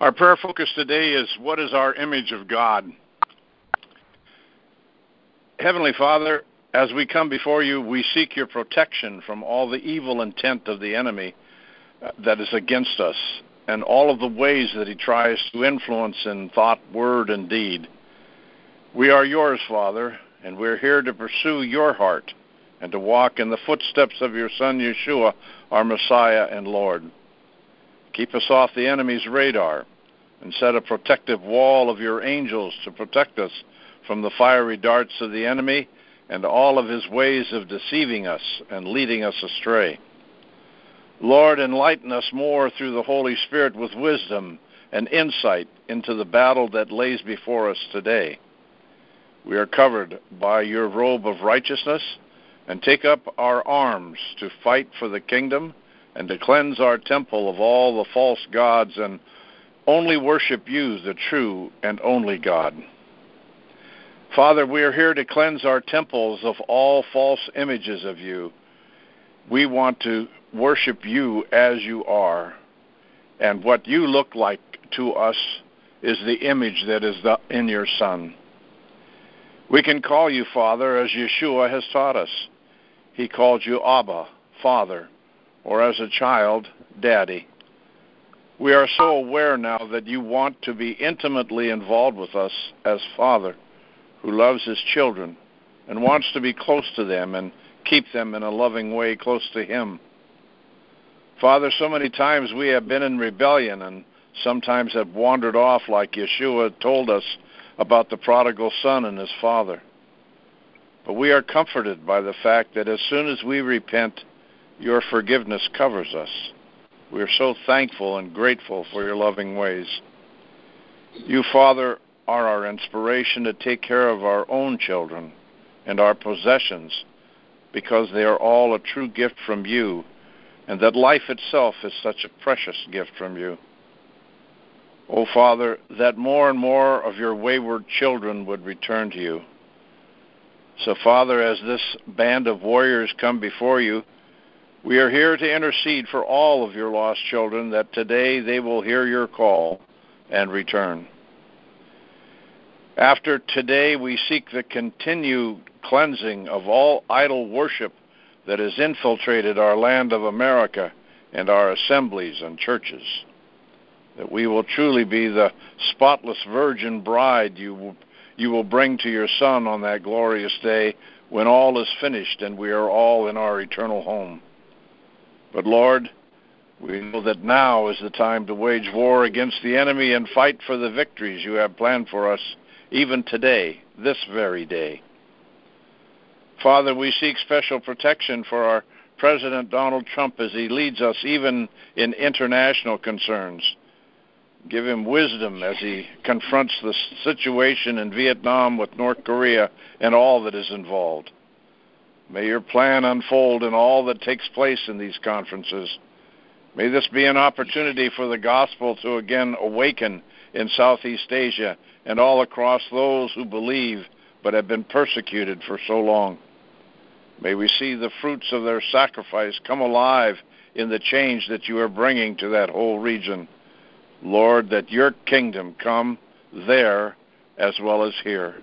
Our prayer focus today is what is our image of God? Heavenly Father, as we come before you, we seek your protection from all the evil intent of the enemy uh, that is against us and all of the ways that he tries to influence in thought, word, and deed. We are yours, Father, and we're here to pursue your heart and to walk in the footsteps of your Son, Yeshua, our Messiah and Lord. Keep us off the enemy's radar and set a protective wall of your angels to protect us from the fiery darts of the enemy and all of his ways of deceiving us and leading us astray. Lord, enlighten us more through the Holy Spirit with wisdom and insight into the battle that lays before us today. We are covered by your robe of righteousness and take up our arms to fight for the kingdom and to cleanse our temple of all the false gods and only worship you, the true and only God. Father, we are here to cleanse our temples of all false images of you. We want to worship you as you are. And what you look like to us is the image that is the, in your Son. We can call you Father as Yeshua has taught us. He called you Abba, Father, or as a child, Daddy. We are so aware now that you want to be intimately involved with us as Father who loves his children and wants to be close to them and keep them in a loving way close to him. Father, so many times we have been in rebellion and sometimes have wandered off like Yeshua told us about the prodigal son and his father. But we are comforted by the fact that as soon as we repent, your forgiveness covers us. We are so thankful and grateful for your loving ways. You, Father, are our inspiration to take care of our own children and our possessions because they are all a true gift from you and that life itself is such a precious gift from you. O oh, Father, that more and more of your wayward children would return to you. So, Father, as this band of warriors come before you, we are here to intercede for all of your lost children that today they will hear your call and return. After today, we seek the continued cleansing of all idol worship that has infiltrated our land of America and our assemblies and churches. That we will truly be the spotless virgin bride you, you will bring to your Son on that glorious day when all is finished and we are all in our eternal home. But Lord, we know that now is the time to wage war against the enemy and fight for the victories you have planned for us even today, this very day. Father, we seek special protection for our President Donald Trump as he leads us even in international concerns. Give him wisdom as he confronts the situation in Vietnam with North Korea and all that is involved. May your plan unfold in all that takes place in these conferences. May this be an opportunity for the gospel to again awaken in Southeast Asia and all across those who believe but have been persecuted for so long. May we see the fruits of their sacrifice come alive in the change that you are bringing to that whole region. Lord, that your kingdom come there as well as here.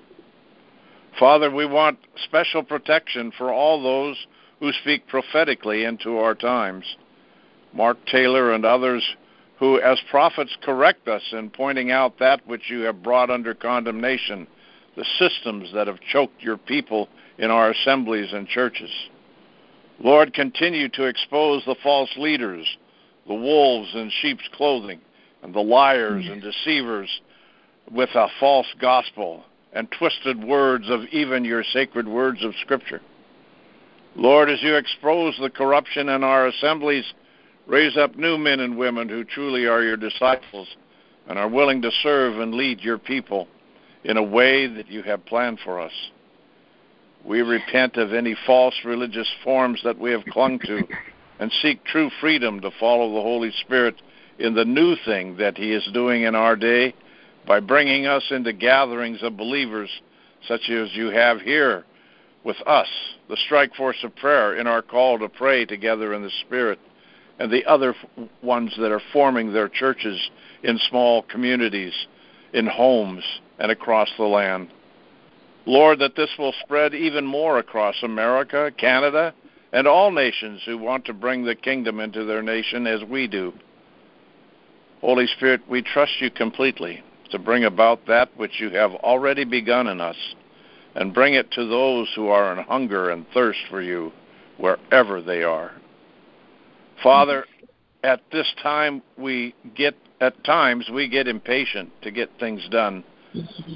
Father, we want special protection for all those who speak prophetically into our times. Mark Taylor and others who, as prophets, correct us in pointing out that which you have brought under condemnation, the systems that have choked your people in our assemblies and churches. Lord, continue to expose the false leaders, the wolves in sheep's clothing, and the liars and deceivers with a false gospel and twisted words of even your sacred words of Scripture. Lord, as you expose the corruption in our assemblies, Raise up new men and women who truly are your disciples and are willing to serve and lead your people in a way that you have planned for us. We repent of any false religious forms that we have clung to and seek true freedom to follow the Holy Spirit in the new thing that He is doing in our day by bringing us into gatherings of believers such as you have here with us, the strike force of prayer, in our call to pray together in the Spirit and the other ones that are forming their churches in small communities, in homes, and across the land. Lord, that this will spread even more across America, Canada, and all nations who want to bring the kingdom into their nation as we do. Holy Spirit, we trust you completely to bring about that which you have already begun in us and bring it to those who are in hunger and thirst for you wherever they are. Father, at this time we get at times we get impatient to get things done.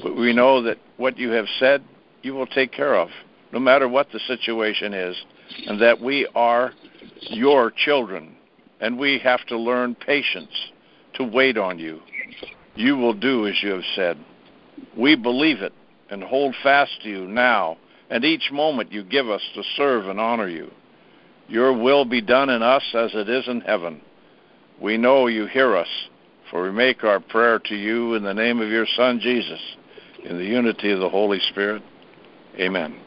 But we know that what you have said you will take care of, no matter what the situation is, and that we are your children, and we have to learn patience to wait on you. You will do as you have said. We believe it and hold fast to you now and each moment you give us to serve and honor you. Your will be done in us as it is in heaven. We know you hear us, for we make our prayer to you in the name of your Son, Jesus, in the unity of the Holy Spirit. Amen.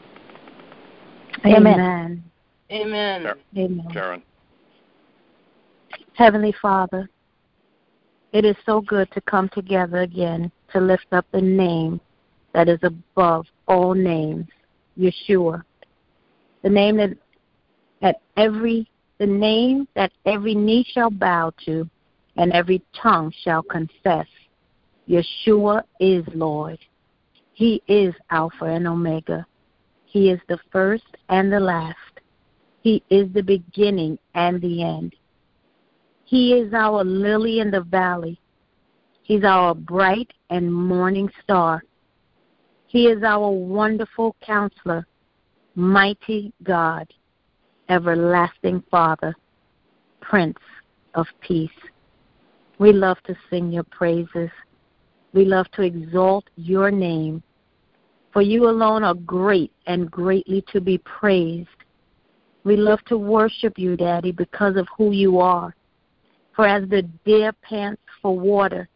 Amen. Amen. Amen. Karen. Heavenly Father, it is so good to come together again to lift up the name that is above all names, Yeshua. The name that, that every the name that every knee shall bow to and every tongue shall confess. Yeshua is Lord. He is Alpha and Omega. He is the first and the last. He is the beginning and the end. He is our lily in the valley. He's our bright and morning star. He is our wonderful counselor, mighty God, everlasting Father, Prince of Peace. We love to sing your praises. We love to exalt your name. For you alone are great and greatly to be praised. We love to worship you, Daddy, because of who you are. For as the deer pants for water,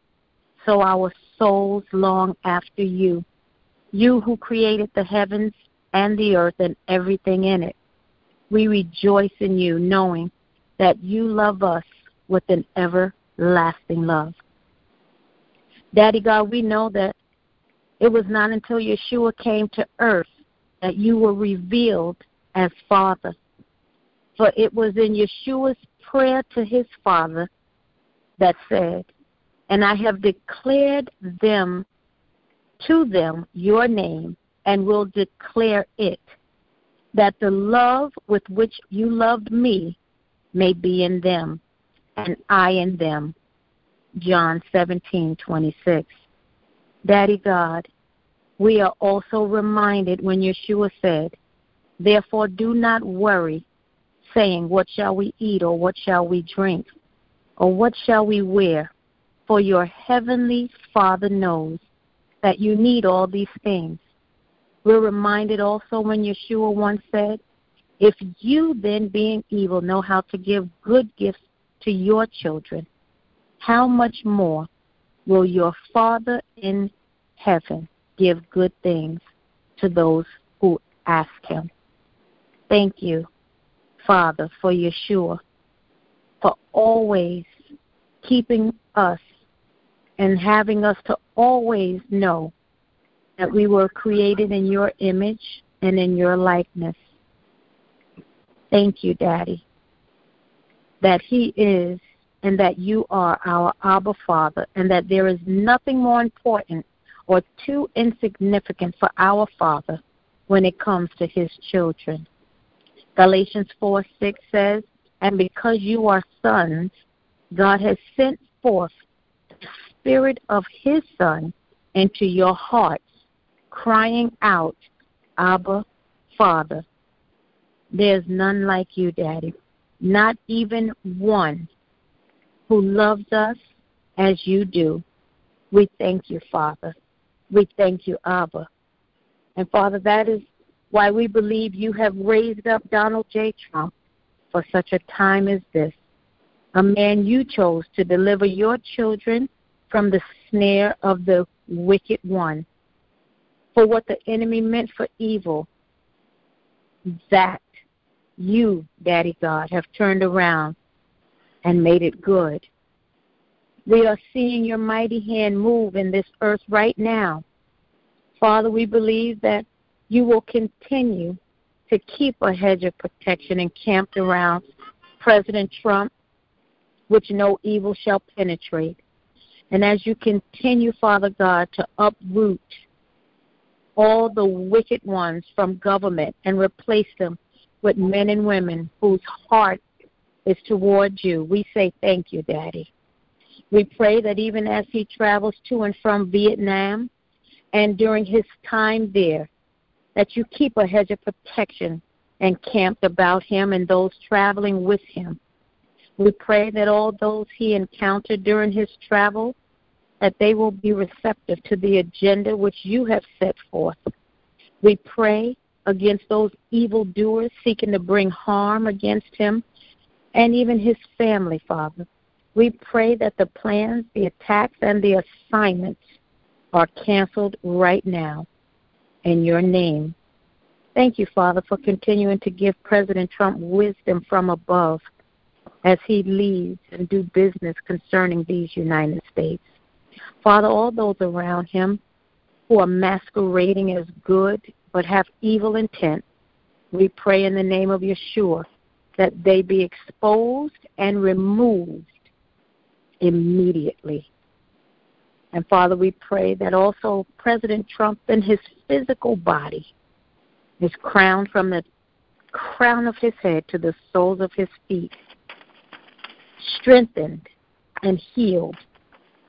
so our souls long after you you who created the heavens and the earth and everything in it. We rejoice in you, knowing that you love us with an everlasting love. Daddy God, we know that it was not until Yeshua came to earth that you were revealed as Father. For it was in Yeshua's prayer to his Father that said, And I have declared them to them your name and will declare it, that the love with which you loved me may be in them, and I in them. John 17:26. Daddy God, we are also reminded when Yeshua said, Therefore do not worry, saying, What shall we eat, or what shall we drink, or what shall we wear? For your heavenly Father knows that you need all these things. We're reminded also when Yeshua once said, If you then, being evil, know how to give good gifts to your children, how much more will your Father in heaven give good things to those who ask him? Thank you, Father, for Yeshua, for always keeping us and having us to always know that we were created in your image and in your likeness. Thank you, Daddy, that He is and that you are our Abba Father, and that there is nothing more important or too insignificant for our Father when it comes to His children. Galatians 4 6 says, And because you are sons, God has sent forth the Spirit of His Son into your hearts, crying out, Abba, Father. There's none like you, Daddy, not even one who loves us as you do. We thank you, Father. We thank you, Abba. And Father, that is why we believe you have raised up Donald J. Trump for such a time as this, a man you chose to deliver your children from the snare of the wicked one. For what the enemy meant for evil, that you, Daddy God, have turned around and made it good. We are seeing your mighty hand move in this earth right now. Father, we believe that you will continue to keep a hedge of protection encamped around President Trump, which no evil shall penetrate. And as you continue, Father God, to uproot all the wicked ones from government and replace them with men and women whose heart is towards you, we say thank you, Daddy. We pray that even as he travels to and from Vietnam and during his time there, that you keep a hedge of protection encamped about him and those traveling with him. We pray that all those he encountered during his travel that they will be receptive to the agenda which you have set forth. We pray against those evildoers seeking to bring harm against him and even his family, Father. We pray that the plans, the attacks, and the assignments are canceled right now in your name. Thank you, Father, for continuing to give President Trump wisdom from above as he leads and do business concerning these United States. Father, all those around him who are masquerading as good but have evil intent, we pray in the name of Yeshua that they be exposed and removed immediately. And Father, we pray that also President Trump and his physical body is crowned from the crown of his head to the soles of his feet, strengthened and healed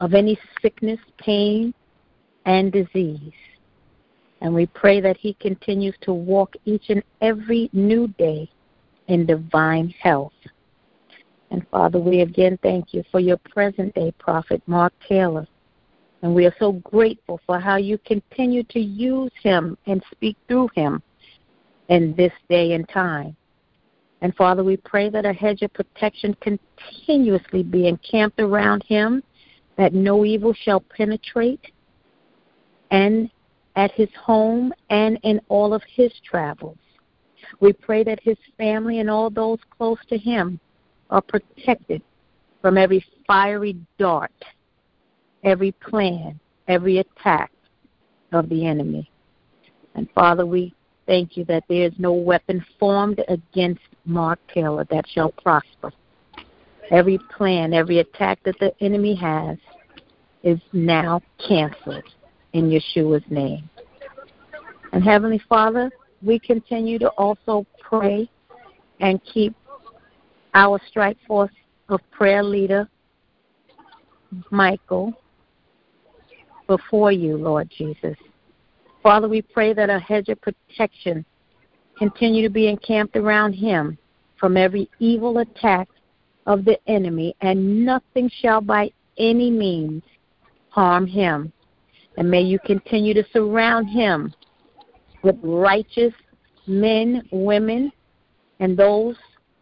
of any sickness, pain, and disease. And we pray that he continues to walk each and every new day in divine health. And Father, we again thank you for your present day prophet, Mark Taylor. And we are so grateful for how you continue to use him and speak through him in this day and time. And Father, we pray that a hedge of protection continuously be encamped around him that no evil shall penetrate, and at his home and in all of his travels. We pray that his family and all those close to him are protected from every fiery dart, every plan, every attack of the enemy. And Father, we thank you that there is no weapon formed against Mark Taylor that shall prosper. Every plan, every attack that the enemy has is now canceled in Yeshua's name. And Heavenly Father, we continue to also pray and keep our strike force of prayer leader, Michael, before you, Lord Jesus. Father, we pray that a hedge of protection continue to be encamped around him from every evil attack of the enemy, and nothing shall by any means harm him. And may you continue to surround him with righteous men, women, and those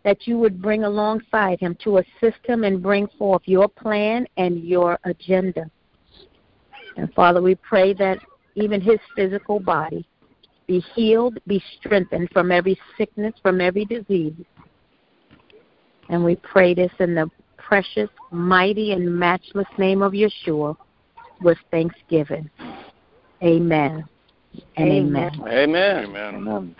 that you would bring alongside him to assist him and bring forth your plan and your agenda. And Father, we pray that even his physical body be healed, be strengthened from every sickness, from every disease, and we pray this in the precious, mighty, and matchless name of Yeshua with thanksgiving. Amen. Amen. Amen. Amen. Amen.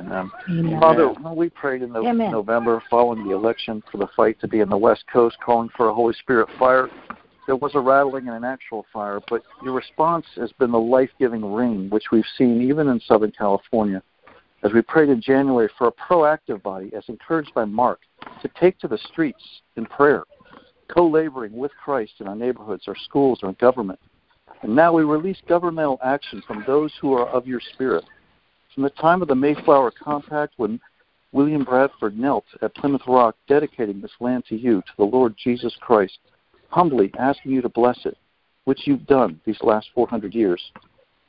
Amen. Amen. Father, when we prayed in the. November following the election for the fight to be in the West Coast, calling for a Holy Spirit fire, there was a rattling and an actual fire, but your response has been the life giving rain, which we've seen even in Southern California. As we prayed in January for a proactive body, as encouraged by Mark, to take to the streets in prayer, co laboring with Christ in our neighborhoods, our schools, our government. And now we release governmental action from those who are of your spirit. From the time of the Mayflower Compact, when William Bradford knelt at Plymouth Rock, dedicating this land to you, to the Lord Jesus Christ, humbly asking you to bless it, which you've done these last 400 years.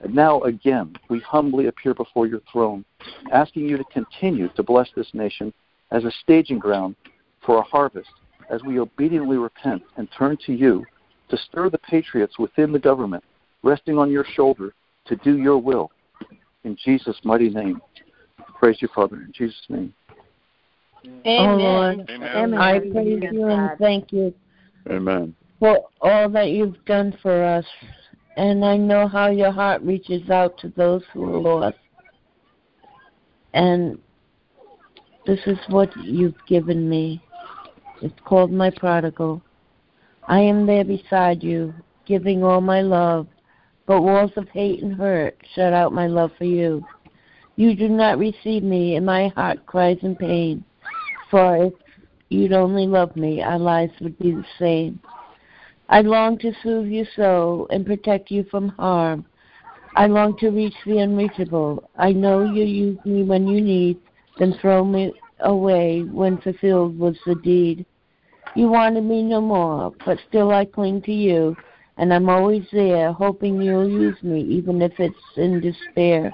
And now again, we humbly appear before your throne, asking you to continue to bless this nation as a staging ground for a harvest as we obediently repent and turn to you to stir the patriots within the government, resting on your shoulder to do your will. In Jesus' mighty name. Praise you, Father, in Jesus' name. Amen. Oh Lord, Amen. I praise you and thank you. Amen. For all that you've done for us, and I know how your heart reaches out to those who are lost. And this is what you've given me. It's called my prodigal. I am there beside you, giving all my love, but walls of hate and hurt shut out my love for you. You do not receive me, and my heart cries in pain. For you'd only love me, our lives would be the same. I long to soothe you so and protect you from harm. I long to reach the unreachable. I know you use me when you need, then throw me away when fulfilled was the deed. You wanted me no more, but still I cling to you, and I'm always there, hoping you'll use me, even if it's in despair.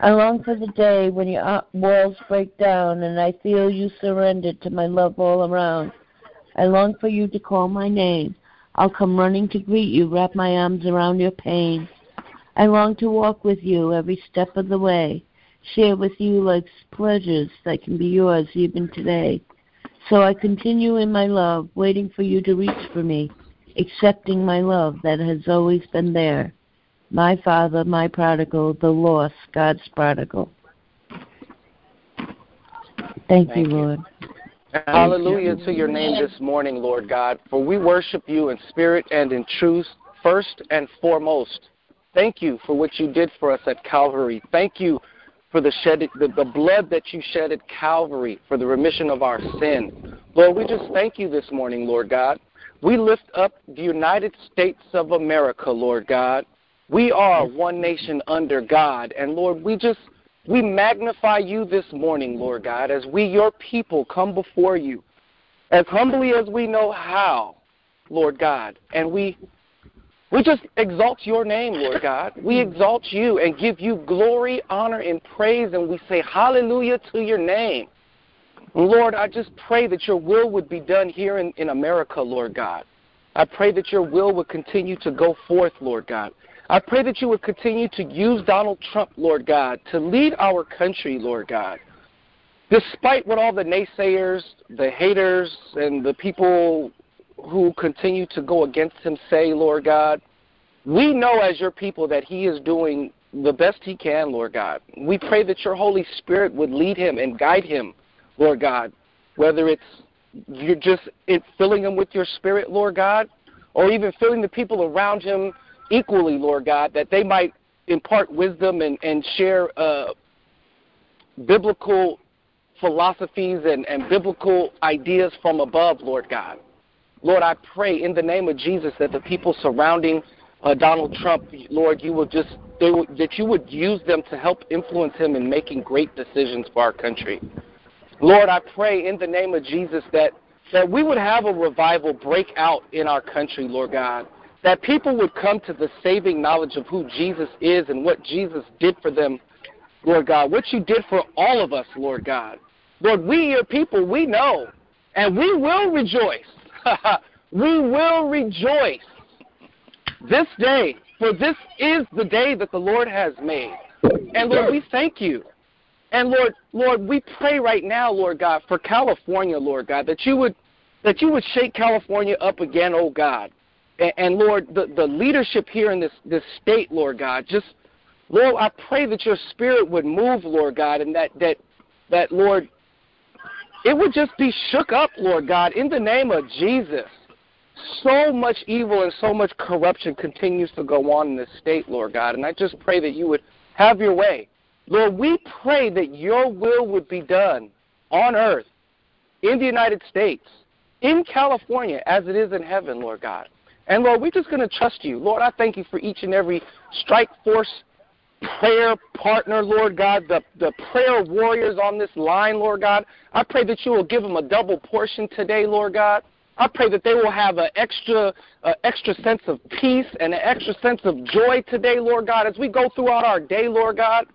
I long for the day when your uh, walls break down and I feel you surrendered to my love all around. I long for you to call my name. I'll come running to greet you, wrap my arms around your pain. I long to walk with you every step of the way, share with you life's pleasures that can be yours even today. So I continue in my love, waiting for you to reach for me, accepting my love that has always been there. My Father, my prodigal, the lost, God's prodigal. Thank, Thank you, Lord. Hallelujah to your name this morning, Lord God, for we worship you in spirit and in truth, first and foremost. Thank you for what you did for us at Calvary. Thank you for the, shed, the, the blood that you shed at Calvary for the remission of our sin. Lord, we just thank you this morning, Lord God. We lift up the United States of America, Lord God. We are one nation under God. And Lord, we just we magnify you this morning, Lord God, as we, your people, come before you as humbly as we know how, Lord God. And we we just exalt your name, Lord God. We exalt you and give you glory, honor, and praise, and we say hallelujah to your name. Lord, I just pray that your will would be done here in, in America, Lord God. I pray that your will would continue to go forth, Lord God. I pray that you would continue to use Donald Trump, Lord God, to lead our country, Lord God. Despite what all the naysayers, the haters, and the people who continue to go against him say, Lord God, we know as your people that he is doing the best he can, Lord God. We pray that your Holy Spirit would lead him and guide him, Lord God, whether it's you're just filling him with your spirit, Lord God, or even filling the people around him equally, Lord God, that they might impart wisdom and, and share uh, biblical philosophies and, and biblical ideas from above, Lord God. Lord, I pray in the name of Jesus that the people surrounding uh, Donald Trump, Lord, you will just they will, that you would use them to help influence him in making great decisions for our country. Lord, I pray in the name of Jesus that that we would have a revival break out in our country, Lord God that people would come to the saving knowledge of who Jesus is and what Jesus did for them, Lord God, what you did for all of us, Lord God. Lord, we, your people, we know, and we will rejoice. we will rejoice this day, for this is the day that the Lord has made. And Lord, we thank you. And Lord, Lord, we pray right now, Lord God, for California, Lord God, that you would that you would shake California up again, oh God. And, Lord, the, the leadership here in this, this state, Lord God, just, Lord, I pray that your spirit would move, Lord God, and that, that, that Lord, it would just be shook up, Lord God, in the name of Jesus. So much evil and so much corruption continues to go on in this state, Lord God, and I just pray that you would have your way. Lord, we pray that your will would be done on earth, in the United States, in California, as it is in heaven, Lord God. And Lord, we're just going to trust you. Lord, I thank you for each and every strike force prayer partner, Lord God, the, the prayer warriors on this line, Lord God. I pray that you will give them a double portion today, Lord God. I pray that they will have an extra, uh, extra sense of peace and an extra sense of joy today, Lord God, as we go throughout our day, Lord God.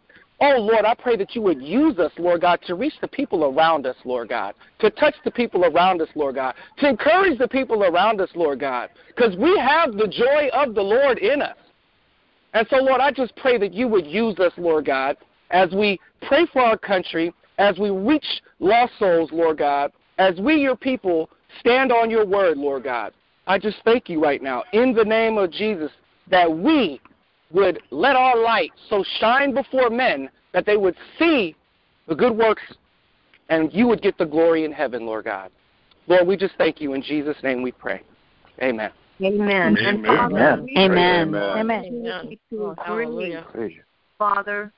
Oh, Lord, I pray that you would use us, Lord God, to reach the people around us, Lord God, to touch the people around us, Lord God, to encourage the people around us, Lord God, because we have the joy of the Lord in us. And so, Lord, I just pray that you would use us, Lord God, as we pray for our country, as we reach lost souls, Lord God, as we, your people, stand on your word, Lord God. I just thank you right now, in the name of Jesus, that we would let our light so shine before men that they would see the good works and you would get the glory in heaven, Lord God. Lord, we just thank you. In Jesus' name we pray. Amen. Amen. Amen. Father, Amen. Amen. To agree, Father,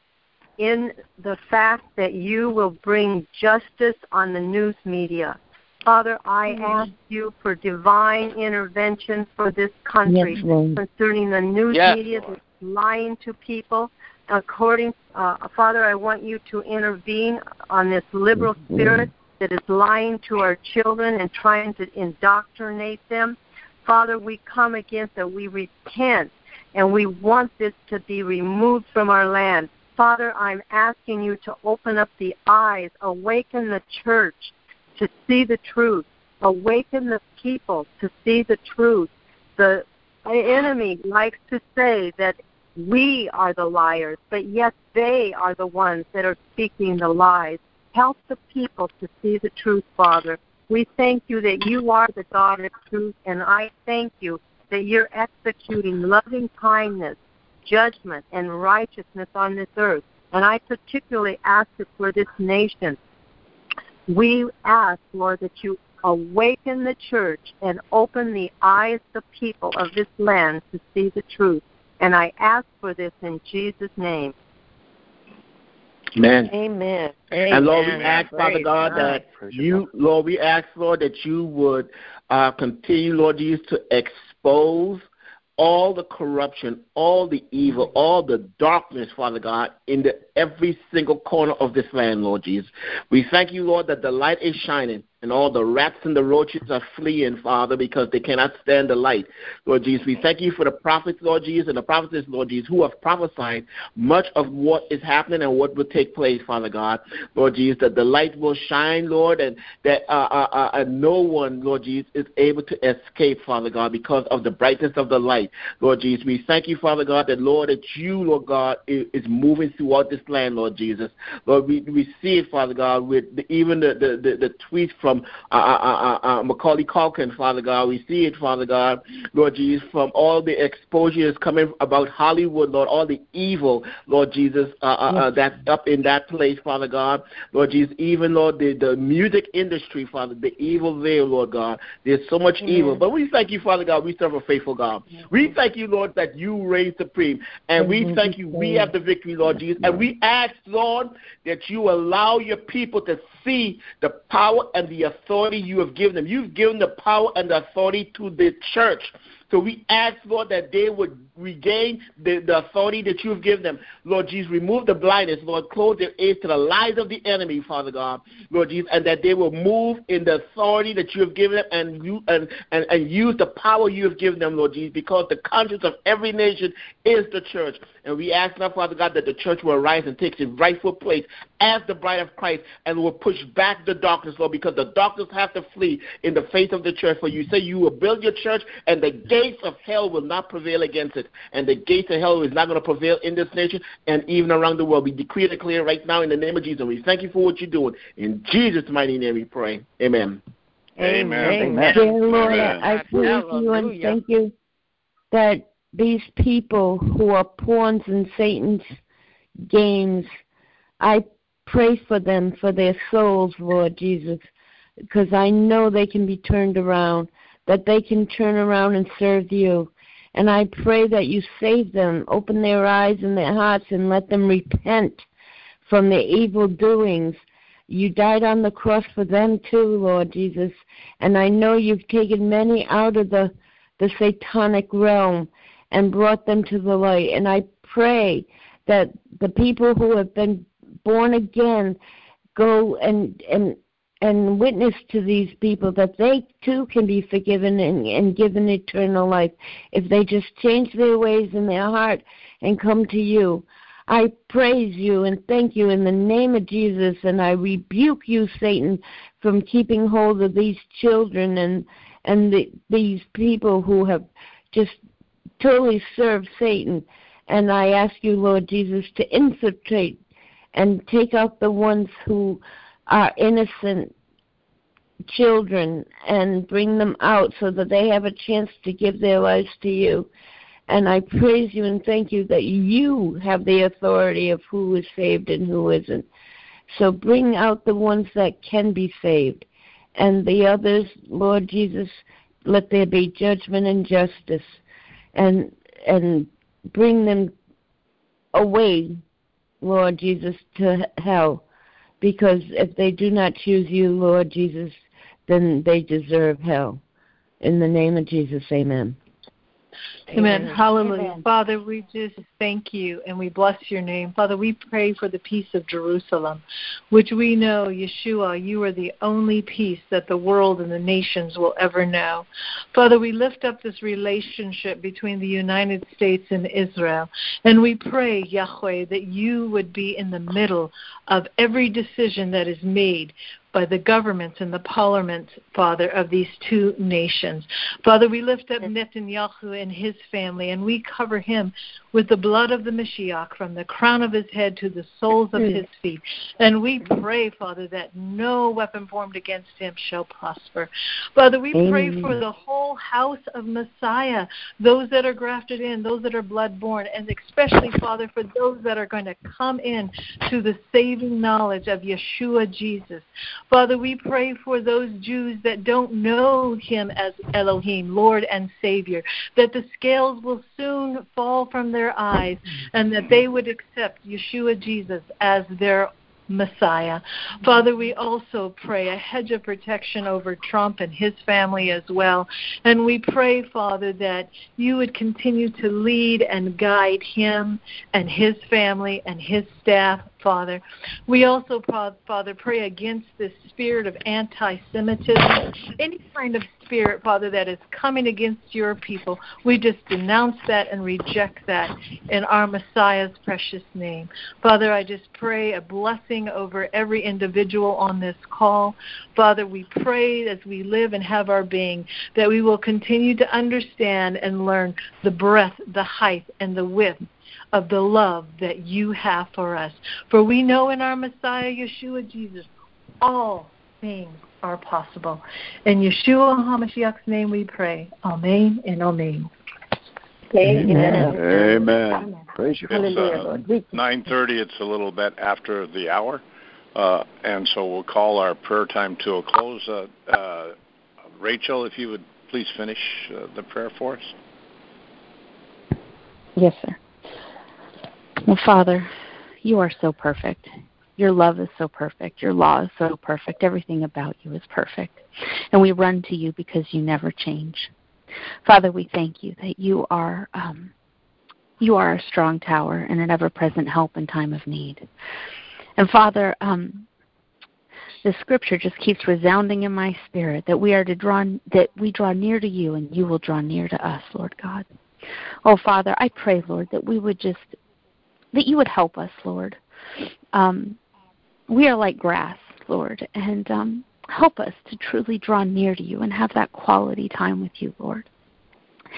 in the fact that you will bring justice on the news media. Father, I ask you for divine intervention for this country yes, concerning the news yes, media that's lying to people. According, uh, Father, I want you to intervene on this liberal mm-hmm. spirit that is lying to our children and trying to indoctrinate them. Father, we come against it. We repent and we want this to be removed from our land. Father, I'm asking you to open up the eyes, awaken the church to see the truth, awaken the people to see the truth. The enemy likes to say that we are the liars, but yet they are the ones that are speaking the lies. Help the people to see the truth, Father. We thank you that you are the God of truth, and I thank you that you're executing loving kindness, judgment, and righteousness on this earth. And I particularly ask it for this nation. We ask, Lord, that you awaken the church and open the eyes of the people of this land to see the truth. And I ask for this in Jesus' name. Amen. Amen. And Lord, we ask, Father God, that you, Lord, we ask, Lord, that you would uh, continue, Lord Jesus, to expose all the corruption, all the evil, all the darkness, Father God, in the, every single corner of this land, Lord Jesus. We thank you, Lord, that the light is shining and all the rats and the roaches are fleeing, Father, because they cannot stand the light. Lord Jesus, we thank you for the prophets, Lord Jesus, and the prophetess, Lord Jesus, who have prophesied much of what is happening and what will take place, Father God. Lord Jesus, that the light will shine, Lord, and that uh, uh, uh, no one, Lord Jesus, is able to escape, Father God, because of the brightness of the light. Lord Jesus, we thank you, Father God, that, Lord, that you, Lord God, is, is moving throughout this land, Lord Jesus. Lord, we, we see it, Father God, with the, even the, the, the, the tweets from from uh, uh, uh, uh, Macaulay Culkin, Father God. We see it, Father God, Lord Jesus, from all the exposures coming about Hollywood, Lord, all the evil, Lord Jesus, uh, uh, uh, that's up in that place, Father God. Lord Jesus, even, Lord, the, the music industry, Father, the evil there, Lord God. There's so much Amen. evil. But we thank you, Father God, we serve a faithful God. We thank you, Lord, that you reign supreme. And we thank you, we have the victory, Lord Jesus. And we ask, Lord, that you allow your people to see the power and the authority you have given them. You've given the power and the authority to the church. So we ask, Lord, that they would regain the, the authority that you've given them. Lord Jesus, remove the blindness. Lord, close their ears to the lies of the enemy, Father God. Lord Jesus, and that they will move in the authority that you have given them and, you, and, and, and use the power you have given them, Lord Jesus, because the conscience of every nation is the church. And we ask now, Father God, that the church will arise and take its rightful place as the bride of Christ and will push back the darkness, Lord, because the darkness have to flee in the face of the church. For you say you will build your church and the gates of hell will not prevail against it. And the gates of hell is not going to prevail in this nation and even around the world. We decree and declare right now in the name of Jesus. We thank you for what you're doing. In Jesus' mighty name we pray. Amen. Amen. Amen. Dear Lord, I praise you and thank you that these people who are pawns in Satan's games, I pray for them, for their souls, Lord Jesus, because I know they can be turned around that they can turn around and serve you. And I pray that you save them, open their eyes and their hearts, and let them repent from their evil doings. You died on the cross for them too, Lord Jesus. And I know you've taken many out of the, the satanic realm and brought them to the light. And I pray that the people who have been born again go and, and and witness to these people that they too can be forgiven and, and given eternal life if they just change their ways in their heart and come to you. I praise you and thank you in the name of Jesus, and I rebuke you, Satan, from keeping hold of these children and and the, these people who have just totally served Satan. And I ask you, Lord Jesus, to infiltrate and take out the ones who are innocent children and bring them out so that they have a chance to give their lives to you. And I praise you and thank you that you have the authority of who is saved and who isn't. So bring out the ones that can be saved. And the others, Lord Jesus, let there be judgment and justice and and bring them away, Lord Jesus, to hell. Because if they do not choose you, Lord Jesus, then they deserve hell. In the name of Jesus, amen. Amen. Amen. Hallelujah. Amen. Father, we just thank you and we bless your name. Father, we pray for the peace of Jerusalem, which we know, Yeshua, you are the only peace that the world and the nations will ever know. Father, we lift up this relationship between the United States and Israel, and we pray, Yahweh, that you would be in the middle of every decision that is made by the governments and the parliaments, Father, of these two nations. Father, we lift up Netanyahu and his family, and we cover him with the blood of the Mashiach from the crown of his head to the soles of his hmm. feet. And we pray, Father, that no weapon formed against him shall prosper. Father, we pray for the whole house of Messiah, those that are grafted in, those that are blood-born, and especially, Father, for those that are going to come in to the saving knowledge of Yeshua Jesus. Father, we pray for those Jews that don't know him as Elohim, Lord and Savior, that the scales will soon fall from their their eyes and that they would accept Yeshua Jesus as their Messiah. Father, we also pray a hedge of protection over Trump and his family as well. And we pray, Father, that you would continue to lead and guide him and his family and his staff Father. We also, Father, pray against this spirit of anti Semitism, any kind of spirit, Father, that is coming against your people. We just denounce that and reject that in our Messiah's precious name. Father, I just pray a blessing over every individual on this call. Father, we pray as we live and have our being that we will continue to understand and learn the breadth, the height, and the width of the love that you have for us. For we know in our Messiah, Yeshua Jesus, all things are possible. In Yeshua HaMashiach's name we pray. Amen and amen. Amen. Amen. Praise you. It's uh, 9.30. It's a little bit after the hour. Uh, and so we'll call our prayer time to a close. Uh, uh Rachel, if you would please finish uh, the prayer for us. Yes, sir. Well, Father, you are so perfect. Your love is so perfect. Your law is so perfect. Everything about you is perfect. And we run to you because you never change. Father, we thank you that you are um, you are a strong tower and an ever-present help in time of need. And Father, um, the scripture just keeps resounding in my spirit that we are to draw that we draw near to you and you will draw near to us, Lord God. Oh Father, I pray, Lord, that we would just that you would help us, Lord. Um, we are like grass, Lord, and um, help us to truly draw near to you and have that quality time with you, Lord.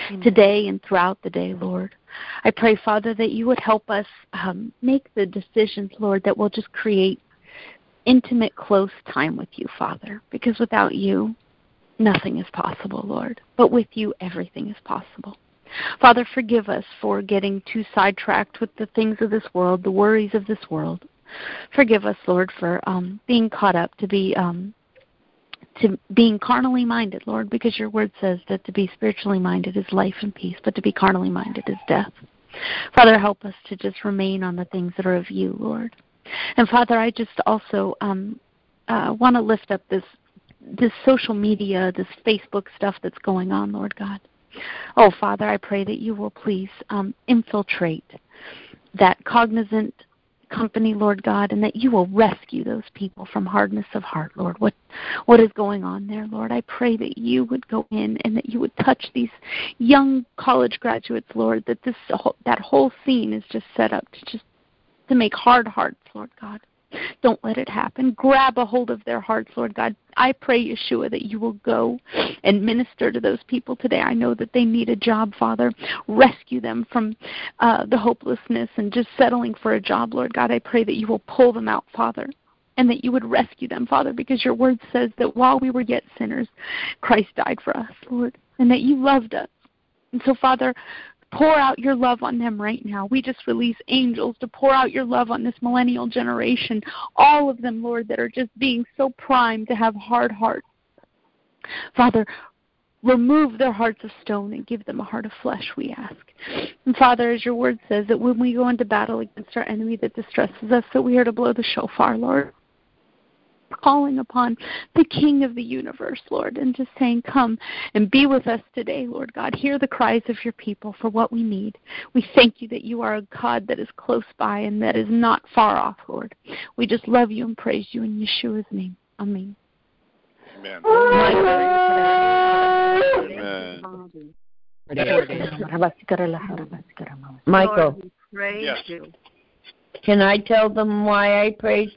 Amen. Today and throughout the day, Lord. I pray, Father, that you would help us um, make the decisions, Lord, that will just create intimate, close time with you, Father, because without you, nothing is possible, Lord. But with you, everything is possible. Father, forgive us for getting too sidetracked with the things of this world, the worries of this world. Forgive us, Lord, for um, being caught up to be um, to being carnally minded, Lord, because your word says that to be spiritually minded is life and peace, but to be carnally minded is death. Father, help us to just remain on the things that are of you, Lord. And Father, I just also um, uh, want to lift up this this social media, this Facebook stuff that's going on, Lord God. Oh, Father, I pray that you will please um, infiltrate that Cognizant company, Lord God, and that you will rescue those people from hardness of heart, Lord. What what is going on there, Lord? I pray that you would go in and that you would touch these young college graduates, Lord. That this that whole scene is just set up to just to make hard hearts, Lord God. Don't let it happen. Grab a hold of their hearts, Lord God. I pray, Yeshua, that you will go and minister to those people today. I know that they need a job, Father. Rescue them from uh, the hopelessness and just settling for a job, Lord God. I pray that you will pull them out, Father and that you would rescue them, Father, because your word says that while we were yet sinners, Christ died for us, Lord, and that you loved us. And so, Father, pour out your love on them right now. We just release angels to pour out your love on this millennial generation. All of them, Lord, that are just being so primed to have hard hearts. Father, remove their hearts of stone and give them a heart of flesh, we ask. And Father, as your word says, that when we go into battle against our enemy that distresses us, that we are to blow the shofar, Lord calling upon the King of the universe, Lord, and just saying, Come and be with us today, Lord God. Hear the cries of your people for what we need. We thank you that you are a God that is close by and that is not far off, Lord. We just love you and praise you in Yeshua's name. Amen. Amen. Amen. Michael. Yes. Can I tell them why I praise